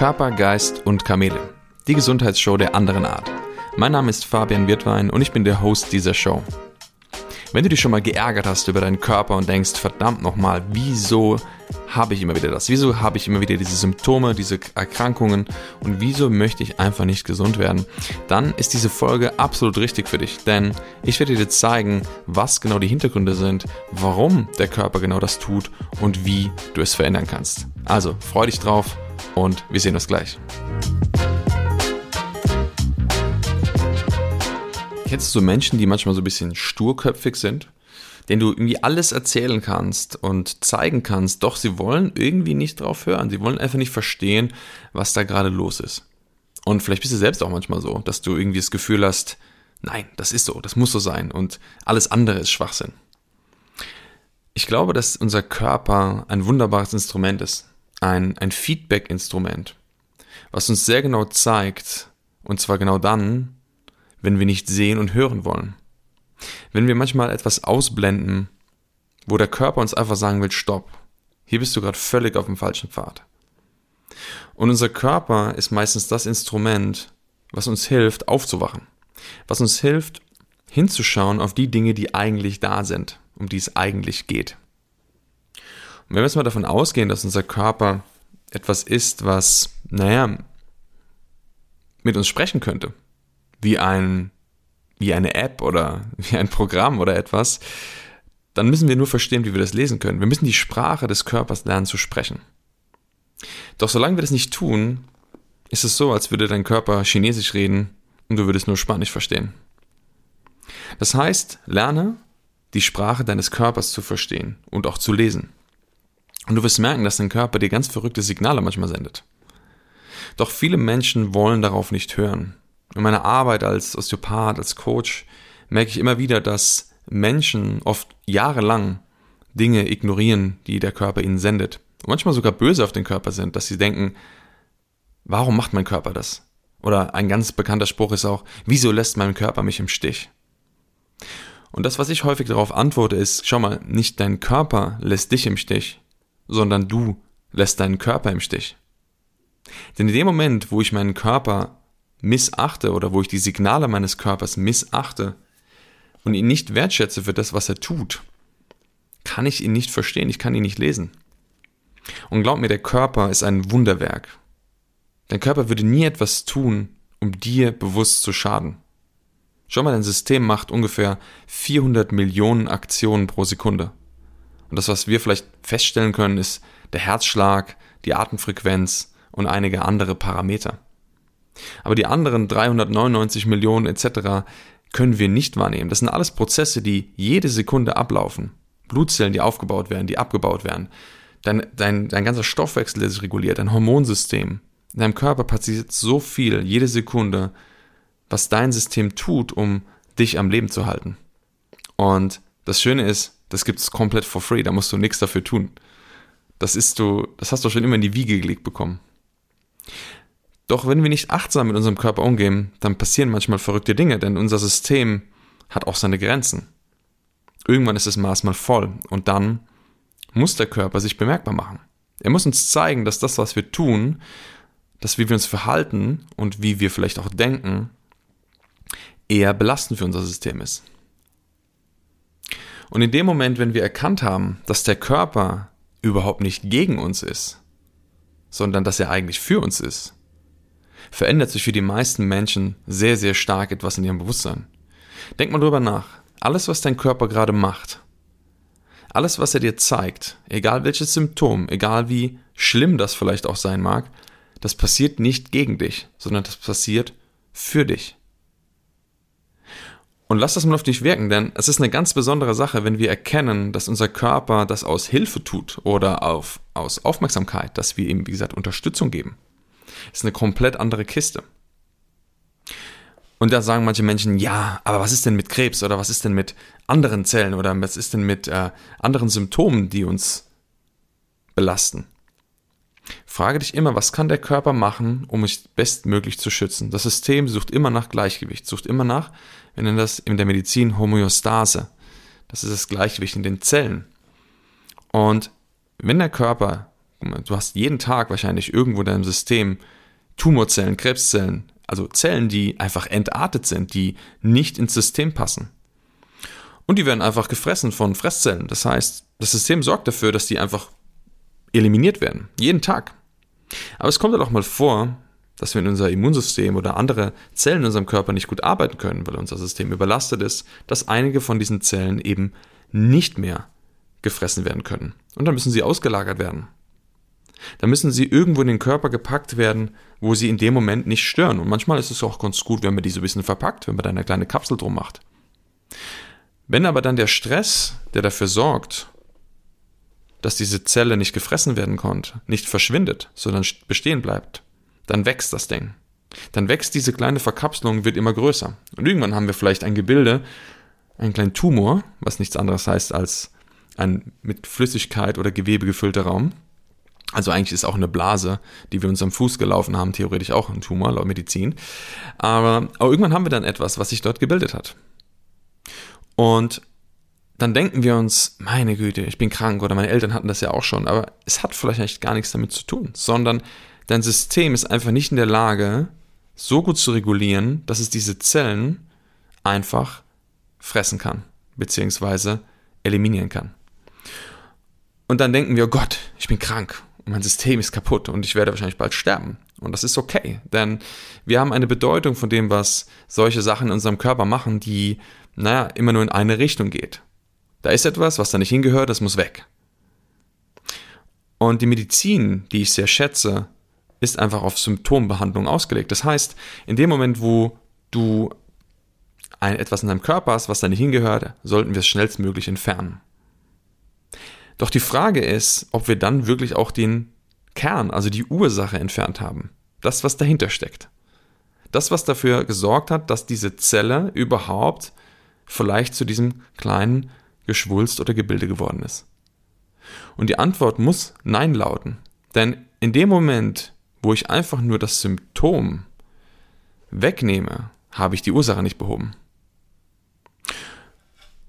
Körper, Geist und Kamele. Die Gesundheitsshow der anderen Art. Mein Name ist Fabian Wirtwein und ich bin der Host dieser Show. Wenn du dich schon mal geärgert hast über deinen Körper und denkst, verdammt nochmal, wieso habe ich immer wieder das? Wieso habe ich immer wieder diese Symptome, diese Erkrankungen und wieso möchte ich einfach nicht gesund werden? Dann ist diese Folge absolut richtig für dich, denn ich werde dir zeigen, was genau die Hintergründe sind, warum der Körper genau das tut und wie du es verändern kannst. Also, freu dich drauf und wir sehen uns gleich. Kennst du so Menschen, die manchmal so ein bisschen sturköpfig sind? Denen du irgendwie alles erzählen kannst und zeigen kannst, doch sie wollen irgendwie nicht drauf hören. Sie wollen einfach nicht verstehen, was da gerade los ist. Und vielleicht bist du selbst auch manchmal so, dass du irgendwie das Gefühl hast, nein, das ist so, das muss so sein und alles andere ist Schwachsinn. Ich glaube, dass unser Körper ein wunderbares Instrument ist, ein, ein Feedback-Instrument, was uns sehr genau zeigt, und zwar genau dann, wenn wir nicht sehen und hören wollen. Wenn wir manchmal etwas ausblenden, wo der Körper uns einfach sagen will, stopp, hier bist du gerade völlig auf dem falschen Pfad. Und unser Körper ist meistens das Instrument, was uns hilft, aufzuwachen, was uns hilft, hinzuschauen auf die Dinge, die eigentlich da sind, um die es eigentlich geht. Wenn wir jetzt mal davon ausgehen, dass unser Körper etwas ist, was, naja, mit uns sprechen könnte, wie ein, wie eine App oder wie ein Programm oder etwas, dann müssen wir nur verstehen, wie wir das lesen können. Wir müssen die Sprache des Körpers lernen zu sprechen. Doch solange wir das nicht tun, ist es so, als würde dein Körper Chinesisch reden und du würdest nur Spanisch verstehen. Das heißt, lerne die Sprache deines Körpers zu verstehen und auch zu lesen. Und du wirst merken, dass dein Körper dir ganz verrückte Signale manchmal sendet. Doch viele Menschen wollen darauf nicht hören. In meiner Arbeit als Osteopath, als Coach, merke ich immer wieder, dass Menschen oft jahrelang Dinge ignorieren, die der Körper ihnen sendet. Und manchmal sogar böse auf den Körper sind, dass sie denken, warum macht mein Körper das? Oder ein ganz bekannter Spruch ist auch, wieso lässt mein Körper mich im Stich? Und das, was ich häufig darauf antworte, ist, schau mal, nicht dein Körper lässt dich im Stich, sondern du lässt deinen Körper im Stich. Denn in dem Moment, wo ich meinen Körper missachte oder wo ich die Signale meines Körpers missachte und ihn nicht wertschätze für das, was er tut, kann ich ihn nicht verstehen, ich kann ihn nicht lesen. Und glaub mir, der Körper ist ein Wunderwerk. Dein Körper würde nie etwas tun, um dir bewusst zu schaden. Schau mal, dein System macht ungefähr 400 Millionen Aktionen pro Sekunde. Und das, was wir vielleicht feststellen können, ist der Herzschlag, die Atemfrequenz und einige andere Parameter. Aber die anderen 399 Millionen etc. können wir nicht wahrnehmen. Das sind alles Prozesse, die jede Sekunde ablaufen. Blutzellen, die aufgebaut werden, die abgebaut werden. Dein, dein, dein ganzer Stoffwechsel ist reguliert, dein Hormonsystem. In deinem Körper passiert so viel jede Sekunde, was dein System tut, um dich am Leben zu halten. Und das Schöne ist, das gibt es komplett for free, da musst du nichts dafür tun. Das ist du, das hast du schon immer in die Wiege gelegt bekommen. Doch wenn wir nicht achtsam mit unserem Körper umgehen, dann passieren manchmal verrückte Dinge, denn unser System hat auch seine Grenzen. Irgendwann ist das Maß mal voll und dann muss der Körper sich bemerkbar machen. Er muss uns zeigen, dass das, was wir tun, dass wie wir uns verhalten und wie wir vielleicht auch denken, eher belastend für unser System ist. Und in dem Moment, wenn wir erkannt haben, dass der Körper überhaupt nicht gegen uns ist, sondern dass er eigentlich für uns ist, verändert sich für die meisten Menschen sehr, sehr stark etwas in ihrem Bewusstsein. Denk mal drüber nach. Alles, was dein Körper gerade macht, alles, was er dir zeigt, egal welches Symptom, egal wie schlimm das vielleicht auch sein mag, das passiert nicht gegen dich, sondern das passiert für dich. Und lass das mal auf dich wirken, denn es ist eine ganz besondere Sache, wenn wir erkennen, dass unser Körper das aus Hilfe tut oder auf, aus Aufmerksamkeit, dass wir ihm, wie gesagt, Unterstützung geben ist eine komplett andere Kiste. Und da sagen manche Menschen, ja, aber was ist denn mit Krebs oder was ist denn mit anderen Zellen oder was ist denn mit äh, anderen Symptomen, die uns belasten? Frage dich immer, was kann der Körper machen, um mich bestmöglich zu schützen? Das System sucht immer nach Gleichgewicht, sucht immer nach, wir nennen das in der Medizin Homöostase. Das ist das Gleichgewicht in den Zellen. Und wenn der Körper Du hast jeden Tag wahrscheinlich irgendwo in deinem System Tumorzellen, Krebszellen, also Zellen, die einfach entartet sind, die nicht ins System passen. Und die werden einfach gefressen von Fresszellen. Das heißt, das System sorgt dafür, dass die einfach eliminiert werden. Jeden Tag. Aber es kommt halt auch mal vor, dass wir in unser Immunsystem oder andere Zellen in unserem Körper nicht gut arbeiten können, weil unser System überlastet ist, dass einige von diesen Zellen eben nicht mehr gefressen werden können. Und dann müssen sie ausgelagert werden. Dann müssen sie irgendwo in den Körper gepackt werden, wo sie in dem Moment nicht stören. Und manchmal ist es auch ganz gut, wenn man die so ein bisschen verpackt, wenn man da eine kleine Kapsel drum macht. Wenn aber dann der Stress, der dafür sorgt, dass diese Zelle nicht gefressen werden konnte, nicht verschwindet, sondern bestehen bleibt, dann wächst das Ding. Dann wächst diese kleine Verkapselung, wird immer größer. Und irgendwann haben wir vielleicht ein Gebilde, einen kleinen Tumor, was nichts anderes heißt als ein mit Flüssigkeit oder Gewebe gefüllter Raum. Also eigentlich ist auch eine Blase, die wir uns am Fuß gelaufen haben, theoretisch auch ein Tumor, laut Medizin. Aber, aber irgendwann haben wir dann etwas, was sich dort gebildet hat. Und dann denken wir uns, meine Güte, ich bin krank oder meine Eltern hatten das ja auch schon, aber es hat vielleicht gar nichts damit zu tun, sondern dein System ist einfach nicht in der Lage, so gut zu regulieren, dass es diese Zellen einfach fressen kann, beziehungsweise eliminieren kann. Und dann denken wir, oh Gott, ich bin krank und mein System ist kaputt und ich werde wahrscheinlich bald sterben. Und das ist okay, denn wir haben eine Bedeutung von dem, was solche Sachen in unserem Körper machen, die, naja, immer nur in eine Richtung geht. Da ist etwas, was da nicht hingehört, das muss weg. Und die Medizin, die ich sehr schätze, ist einfach auf Symptombehandlung ausgelegt. Das heißt, in dem Moment, wo du ein, etwas in deinem Körper hast, was da nicht hingehört, sollten wir es schnellstmöglich entfernen. Doch die Frage ist, ob wir dann wirklich auch den Kern, also die Ursache entfernt haben. Das, was dahinter steckt. Das, was dafür gesorgt hat, dass diese Zelle überhaupt vielleicht zu diesem kleinen Geschwulst oder Gebilde geworden ist. Und die Antwort muss Nein lauten. Denn in dem Moment, wo ich einfach nur das Symptom wegnehme, habe ich die Ursache nicht behoben.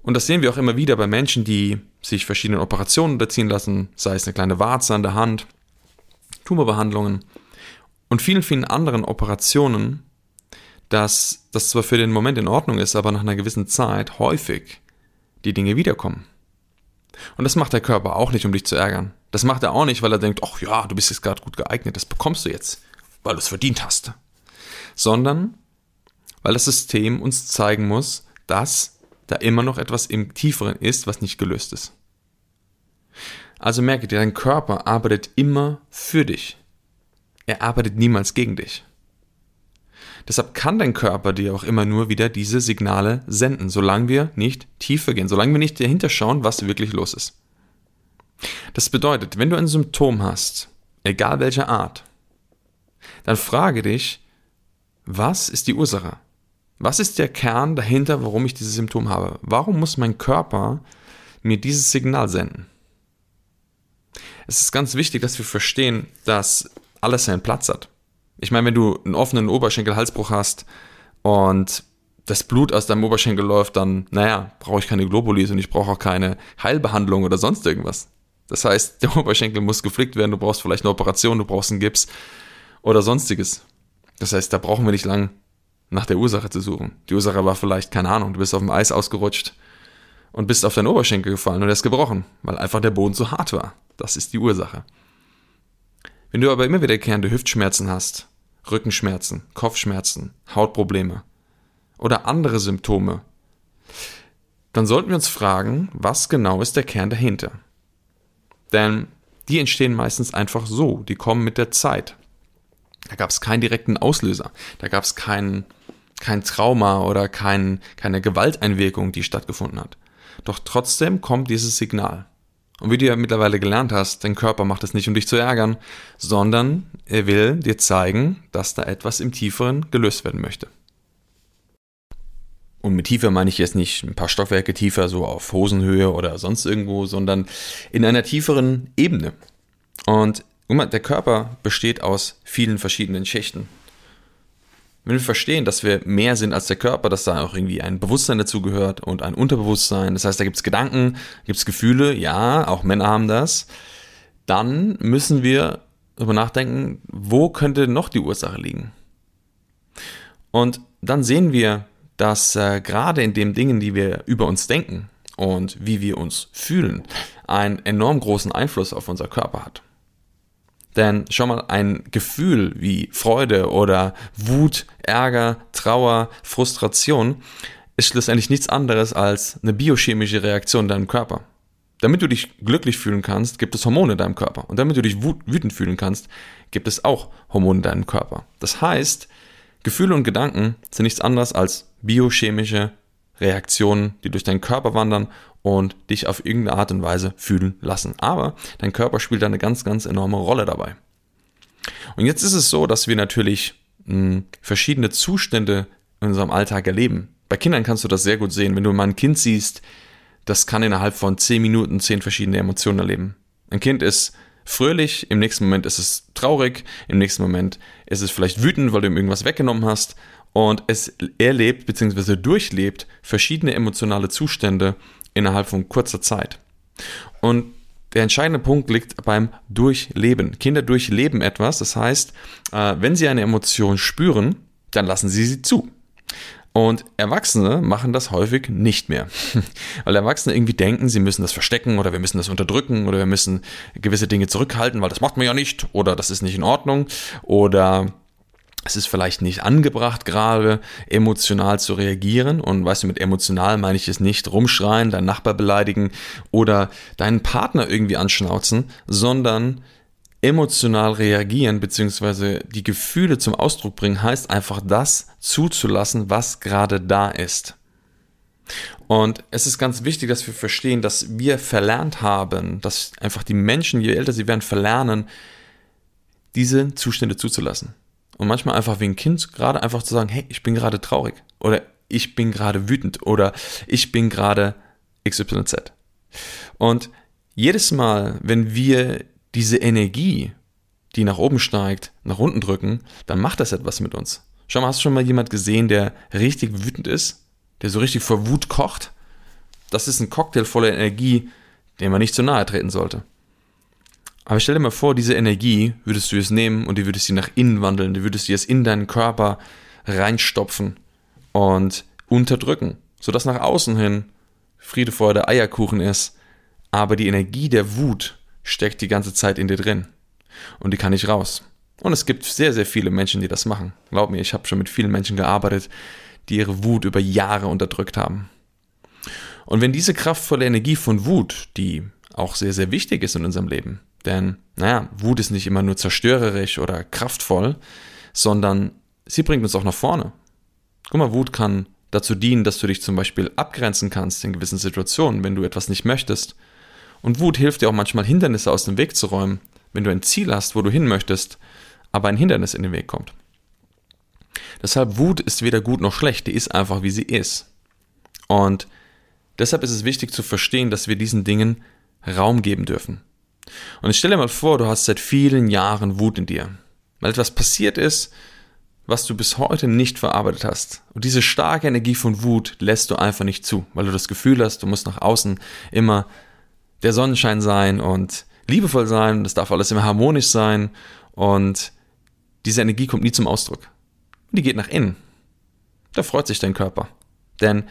Und das sehen wir auch immer wieder bei Menschen, die sich verschiedenen Operationen unterziehen lassen, sei es eine kleine Warze an der Hand, Tumorbehandlungen und vielen, vielen anderen Operationen, dass das zwar für den Moment in Ordnung ist, aber nach einer gewissen Zeit häufig die Dinge wiederkommen. Und das macht der Körper auch nicht, um dich zu ärgern. Das macht er auch nicht, weil er denkt, ach ja, du bist jetzt gerade gut geeignet, das bekommst du jetzt, weil du es verdient hast. Sondern weil das System uns zeigen muss, dass da immer noch etwas im Tieferen ist, was nicht gelöst ist. Also merke dir, dein Körper arbeitet immer für dich. Er arbeitet niemals gegen dich. Deshalb kann dein Körper dir auch immer nur wieder diese Signale senden, solange wir nicht tiefer gehen, solange wir nicht dahinter schauen, was wirklich los ist. Das bedeutet, wenn du ein Symptom hast, egal welcher Art, dann frage dich, was ist die Ursache? Was ist der Kern dahinter, warum ich dieses Symptom habe? Warum muss mein Körper mir dieses Signal senden? Es ist ganz wichtig, dass wir verstehen, dass alles seinen Platz hat. Ich meine, wenn du einen offenen Oberschenkel-Halsbruch hast und das Blut aus deinem Oberschenkel läuft, dann, naja, brauche ich keine Globulis und ich brauche auch keine Heilbehandlung oder sonst irgendwas. Das heißt, der Oberschenkel muss geflickt werden, du brauchst vielleicht eine Operation, du brauchst einen Gips oder sonstiges. Das heißt, da brauchen wir nicht lang nach der Ursache zu suchen. Die Ursache war vielleicht, keine Ahnung, du bist auf dem Eis ausgerutscht und bist auf deinen Oberschenkel gefallen und er ist gebrochen, weil einfach der Boden zu hart war. Das ist die Ursache. Wenn du aber immer wiederkehrende Hüftschmerzen hast, Rückenschmerzen, Kopfschmerzen, Hautprobleme oder andere Symptome, dann sollten wir uns fragen, was genau ist der Kern dahinter? Denn die entstehen meistens einfach so, die kommen mit der Zeit. Da gab es keinen direkten Auslöser, da gab es kein, kein Trauma oder kein, keine Gewalteinwirkung, die stattgefunden hat. Doch trotzdem kommt dieses Signal. Und wie du ja mittlerweile gelernt hast, dein Körper macht es nicht, um dich zu ärgern, sondern er will dir zeigen, dass da etwas im Tieferen gelöst werden möchte. Und mit tiefer meine ich jetzt nicht ein paar Stockwerke tiefer, so auf Hosenhöhe oder sonst irgendwo, sondern in einer tieferen Ebene. Und der Körper besteht aus vielen verschiedenen Schichten. Wenn wir verstehen, dass wir mehr sind als der Körper, dass da auch irgendwie ein Bewusstsein dazugehört und ein Unterbewusstsein, das heißt, da gibt es Gedanken, gibt es Gefühle, ja, auch Männer haben das, dann müssen wir darüber nachdenken, wo könnte noch die Ursache liegen. Und dann sehen wir, dass äh, gerade in den Dingen, die wir über uns denken und wie wir uns fühlen, einen enorm großen Einfluss auf unser Körper hat. Denn schau mal, ein Gefühl wie Freude oder Wut, Ärger, Trauer, Frustration ist schlussendlich nichts anderes als eine biochemische Reaktion in deinem Körper. Damit du dich glücklich fühlen kannst, gibt es Hormone in deinem Körper. Und damit du dich wütend fühlen kannst, gibt es auch Hormone in deinem Körper. Das heißt, Gefühle und Gedanken sind nichts anderes als biochemische Reaktionen, die durch deinen Körper wandern und dich auf irgendeine Art und Weise fühlen lassen. Aber dein Körper spielt eine ganz, ganz enorme Rolle dabei. Und jetzt ist es so, dass wir natürlich mh, hm, verschiedene Zustände in unserem Alltag erleben. Bei Kindern kannst du das sehr gut sehen. Wenn du mal ein Kind siehst, das kann innerhalb von zehn Minuten zehn verschiedene Emotionen erleben. Ein Kind ist fröhlich, im nächsten Moment ist es traurig, im nächsten Moment ist es vielleicht wütend, weil du ihm irgendwas weggenommen hast und es erlebt bzw. durchlebt verschiedene emotionale Zustände innerhalb von kurzer Zeit. Und der entscheidende Punkt liegt beim Durchleben. Kinder durchleben etwas, das heißt, äh, wenn sie eine Emotion spüren, dann lassen sie sie zu. Und Erwachsene machen das häufig nicht mehr. weil Erwachsene irgendwie denken, sie müssen das verstecken oder wir müssen das unterdrücken oder wir müssen gewisse Dinge zurückhalten, weil das macht man ja nicht oder das ist nicht in Ordnung oder es ist vielleicht nicht angebracht, gerade emotional zu reagieren. Und weißt du, mit emotional meine ich es nicht rumschreien, deinen Nachbar beleidigen oder deinen Partner irgendwie anschnauzen, sondern emotional reagieren bzw. die Gefühle zum Ausdruck bringen, heißt einfach das zuzulassen, was gerade da ist. Und es ist ganz wichtig, dass wir verstehen, dass wir verlernt haben, dass einfach die Menschen, je älter sie werden, verlernen, diese Zustände zuzulassen. Und manchmal einfach wie ein Kind gerade einfach zu sagen, hey, ich bin gerade traurig oder ich bin gerade wütend oder ich bin gerade XYZ. Und jedes Mal, wenn wir diese Energie, die nach oben steigt, nach unten drücken, dann macht das etwas mit uns. Schau mal, hast du schon mal jemand gesehen, der richtig wütend ist? Der so richtig vor Wut kocht? Das ist ein Cocktail voller Energie, dem man nicht zu nahe treten sollte. Aber stell dir mal vor, diese Energie würdest du jetzt nehmen und die würdest du nach innen wandeln, die würdest du jetzt in deinen Körper reinstopfen und unterdrücken, sodass nach außen hin Friede, Freude, Eierkuchen ist, aber die Energie der Wut steckt die ganze Zeit in dir drin. Und die kann nicht raus. Und es gibt sehr, sehr viele Menschen, die das machen. Glaub mir, ich habe schon mit vielen Menschen gearbeitet, die ihre Wut über Jahre unterdrückt haben. Und wenn diese kraftvolle Energie von Wut, die auch sehr, sehr wichtig ist in unserem Leben, denn, naja, Wut ist nicht immer nur zerstörerisch oder kraftvoll, sondern sie bringt uns auch nach vorne. Guck mal, Wut kann dazu dienen, dass du dich zum Beispiel abgrenzen kannst in gewissen Situationen, wenn du etwas nicht möchtest und Wut hilft dir auch manchmal, Hindernisse aus dem Weg zu räumen, wenn du ein Ziel hast, wo du hin möchtest, aber ein Hindernis in den Weg kommt. Deshalb Wut ist weder gut noch schlecht, die ist einfach wie sie ist. Und deshalb ist es wichtig zu verstehen, dass wir diesen Dingen Raum geben dürfen. Und ich stelle dir mal vor, du hast seit vielen Jahren Wut in dir, weil etwas passiert ist, was du bis heute nicht verarbeitet hast. Und diese starke Energie von Wut lässt du einfach nicht zu, weil du das Gefühl hast, du musst nach außen immer der Sonnenschein sein und liebevoll sein, das darf alles immer harmonisch sein und diese Energie kommt nie zum Ausdruck. Und die geht nach innen. Da freut sich dein Körper. Denn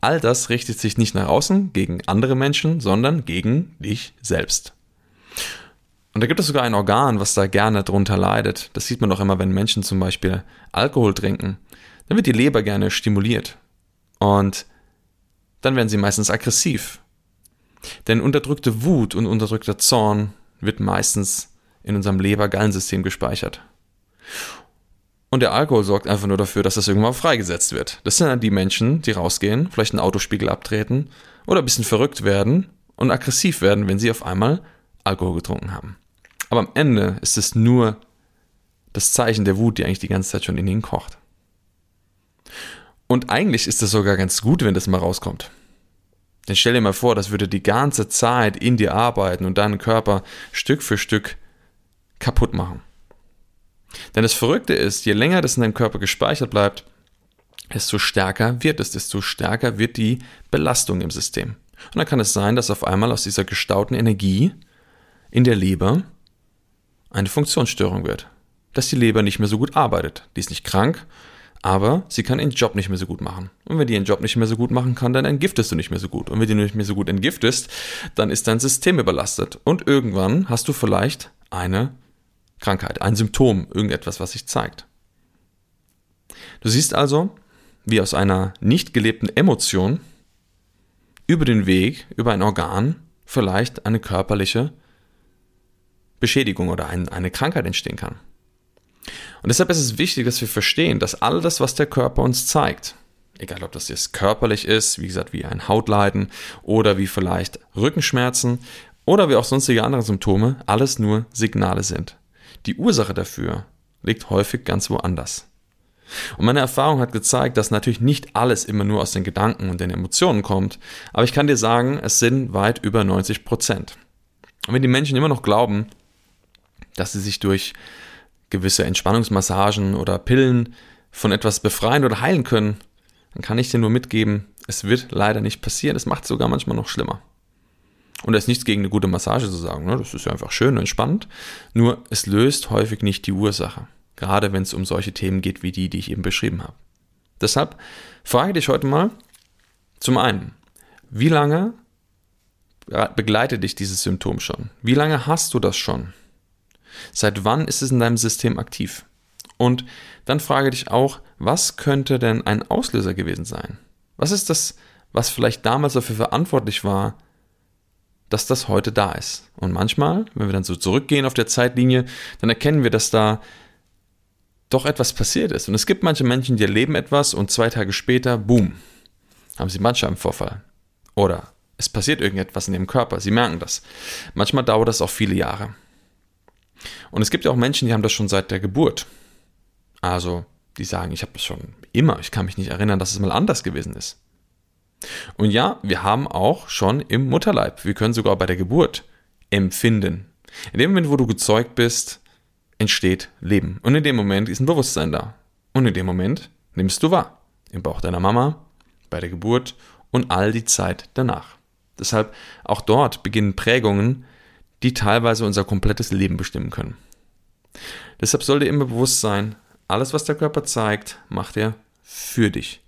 all das richtet sich nicht nach außen gegen andere Menschen, sondern gegen dich selbst. Und da gibt es sogar ein Organ, was da gerne drunter leidet. Das sieht man doch immer, wenn Menschen zum Beispiel Alkohol trinken. Dann wird die Leber gerne stimuliert. Und dann werden sie meistens aggressiv. Denn unterdrückte Wut und unterdrückter Zorn wird meistens in unserem Leber-Gallensystem gespeichert. Und der Alkohol sorgt einfach nur dafür, dass das irgendwann freigesetzt wird. Das sind dann die Menschen, die rausgehen, vielleicht einen Autospiegel abtreten oder ein bisschen verrückt werden und aggressiv werden, wenn sie auf einmal Alkohol getrunken haben. Aber am Ende ist es nur das Zeichen der Wut, die eigentlich die ganze Zeit schon in ihnen kocht. Und eigentlich ist es sogar ganz gut, wenn das mal rauskommt. Denn stell dir mal vor, das würde die ganze Zeit in dir arbeiten und deinen Körper Stück für Stück kaputt machen. Denn das Verrückte ist, je länger das in deinem Körper gespeichert bleibt, desto stärker wird es, desto stärker wird die Belastung im System. Und dann kann es sein, dass auf einmal aus dieser gestauten Energie in der Leber eine Funktionsstörung wird. Dass die Leber nicht mehr so gut arbeitet. Die ist nicht krank, aber sie kann ihren Job nicht mehr so gut machen. Und wenn die ihren Job nicht mehr so gut machen kann, dann entgiftest du nicht mehr so gut. Und wenn du nicht mehr so gut entgiftest, dann ist dein System überlastet. Und irgendwann hast du vielleicht eine Krankheit, ein Symptom, irgendetwas, was sich zeigt. Du siehst also, wie aus einer nicht gelebten Emotion über den Weg, über ein Organ, vielleicht eine körperliche Beschädigung oder ein, eine Krankheit entstehen kann. Und deshalb ist es wichtig, dass wir verstehen, dass all das, was der Körper uns zeigt, egal ob das jetzt körperlich ist, wie gesagt, wie ein Hautleiden oder wie vielleicht Rückenschmerzen oder wie auch sonstige andere Symptome, alles nur Signale sind. Die Ursache dafür liegt häufig ganz woanders. Und meine Erfahrung hat gezeigt, dass natürlich nicht alles immer nur aus den Gedanken und den Emotionen kommt, aber ich kann dir sagen, es sind weit über 90 Prozent. Und wenn die Menschen immer noch glauben, dass sie sich durch gewisse Entspannungsmassagen oder Pillen von etwas befreien oder heilen können, dann kann ich dir nur mitgeben, es wird leider nicht passieren. Es macht es sogar manchmal noch schlimmer. Und da ist nichts gegen eine gute Massage zu sagen. Ne? Das ist ja einfach schön und entspannend. Nur es löst häufig nicht die Ursache. Gerade wenn es um solche Themen geht wie die, die ich eben beschrieben habe. Deshalb frage dich heute mal, zum einen, wie lange begleitet dich dieses Symptom schon? Wie lange hast du das schon? Seit wann ist es in deinem System aktiv? Und dann frage dich auch, was könnte denn ein Auslöser gewesen sein? Was ist das, was vielleicht damals dafür verantwortlich war, dass das heute da ist? Und manchmal, wenn wir dann so zurückgehen auf der Zeitlinie, dann erkennen wir, dass da doch etwas passiert ist. Und es gibt manche Menschen, die erleben etwas und zwei Tage später, boom, haben sie Bandscheibenvorfall. Oder es passiert irgendetwas in ihrem Körper. Sie merken das. Manchmal dauert das auch viele Jahre. Und es gibt ja auch Menschen, die haben das schon seit der Geburt. Also, die sagen, ich habe das schon immer, ich kann mich nicht erinnern, dass es mal anders gewesen ist. Und ja, wir haben auch schon im Mutterleib, wir können sogar bei der Geburt empfinden. In dem Moment, wo du gezeugt bist, entsteht Leben. Und in dem Moment ist ein Bewusstsein da. Und in dem Moment nimmst du wahr. Im Bauch deiner Mama, bei der Geburt und all die Zeit danach. Deshalb auch dort beginnen Prägungen, die teilweise unser komplettes Leben bestimmen können. Deshalb soll dir immer bewusst sein, alles, was der Körper zeigt, macht er für dich,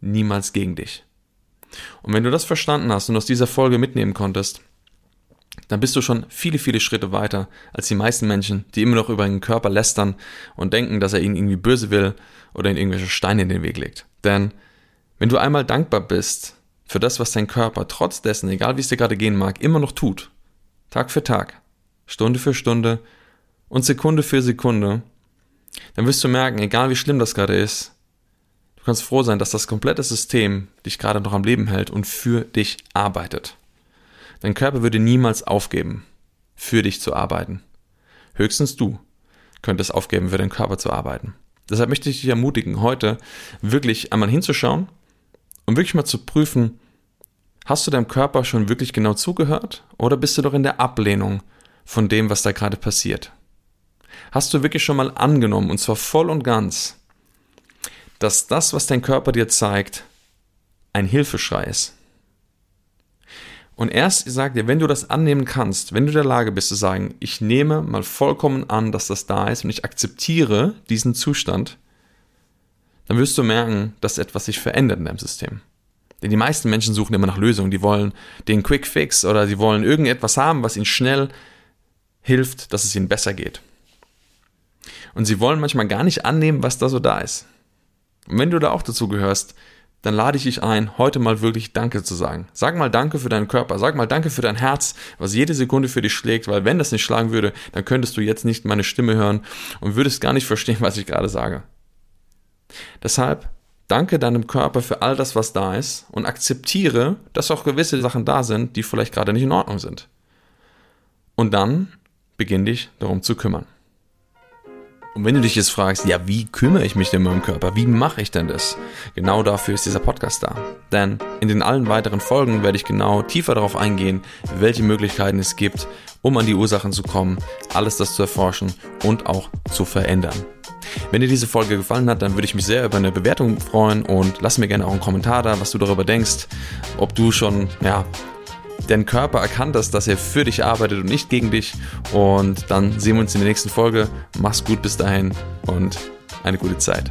niemals gegen dich. Und wenn du das verstanden hast und aus dieser Folge mitnehmen konntest, dann bist du schon viele, viele Schritte weiter als die meisten Menschen, die immer noch über einen Körper lästern und denken, dass er ihnen irgendwie böse will oder ihnen irgendwelche Steine in den Weg legt. Denn wenn du einmal dankbar bist für das, was dein Körper trotz dessen, egal wie es dir gerade gehen mag, immer noch tut, Tag für Tag, Stunde für Stunde und Sekunde für Sekunde, dann wirst du merken, egal wie schlimm das gerade ist, du kannst froh sein, dass das komplette System dich gerade noch am Leben hält und für dich arbeitet. Dein Körper würde niemals aufgeben, für dich zu arbeiten. Höchstens du könntest aufgeben, für deinen Körper zu arbeiten. Deshalb möchte ich dich ermutigen, heute wirklich einmal hinzuschauen und wirklich mal zu prüfen, Hast du deinem Körper schon wirklich genau zugehört oder bist du doch in der Ablehnung von dem, was da gerade passiert? Hast du wirklich schon mal angenommen, und zwar voll und ganz, dass das, was dein Körper dir zeigt, ein Hilfeschrei ist? Und erst sagt dir, wenn du das annehmen kannst, wenn du in der Lage bist zu sagen, ich nehme mal vollkommen an, dass das da ist und ich akzeptiere diesen Zustand, dann wirst du merken, dass etwas sich verändert in deinem System. Denn die meisten Menschen suchen immer nach Lösungen. Die wollen den Quick Fix oder sie wollen irgendetwas haben, was ihnen schnell hilft, dass es ihnen besser geht. Und sie wollen manchmal gar nicht annehmen, was da so da ist. Und wenn du da auch dazu gehörst, dann lade ich dich ein, heute mal wirklich Danke zu sagen. Sag mal Danke für deinen Körper, sag mal Danke für dein Herz, was jede Sekunde für dich schlägt, weil wenn das nicht schlagen würde, dann könntest du jetzt nicht meine Stimme hören und würdest gar nicht verstehen, was ich gerade sage. Deshalb Danke deinem Körper für all das, was da ist und akzeptiere, dass auch gewisse Sachen da sind, die vielleicht gerade nicht in Ordnung sind. Und dann beginn dich darum zu kümmern. Und wenn du dich jetzt fragst, ja, wie kümmere ich mich denn um meinen Körper? Wie mache ich denn das? Genau dafür ist dieser Podcast da. Denn in den allen weiteren Folgen werde ich genau tiefer darauf eingehen, welche Möglichkeiten es gibt, um an die Ursachen zu kommen, alles das zu erforschen und auch zu verändern. Wenn dir diese Folge gefallen hat, dann würde ich mich sehr über eine Bewertung freuen und lass mir gerne auch einen Kommentar da, was du darüber denkst, ob du schon, ja, dein Körper erkannt hast, dass er für dich arbeitet und nicht gegen dich. Und dann sehen wir uns in der nächsten Folge. Mach's gut bis dahin und eine gute Zeit.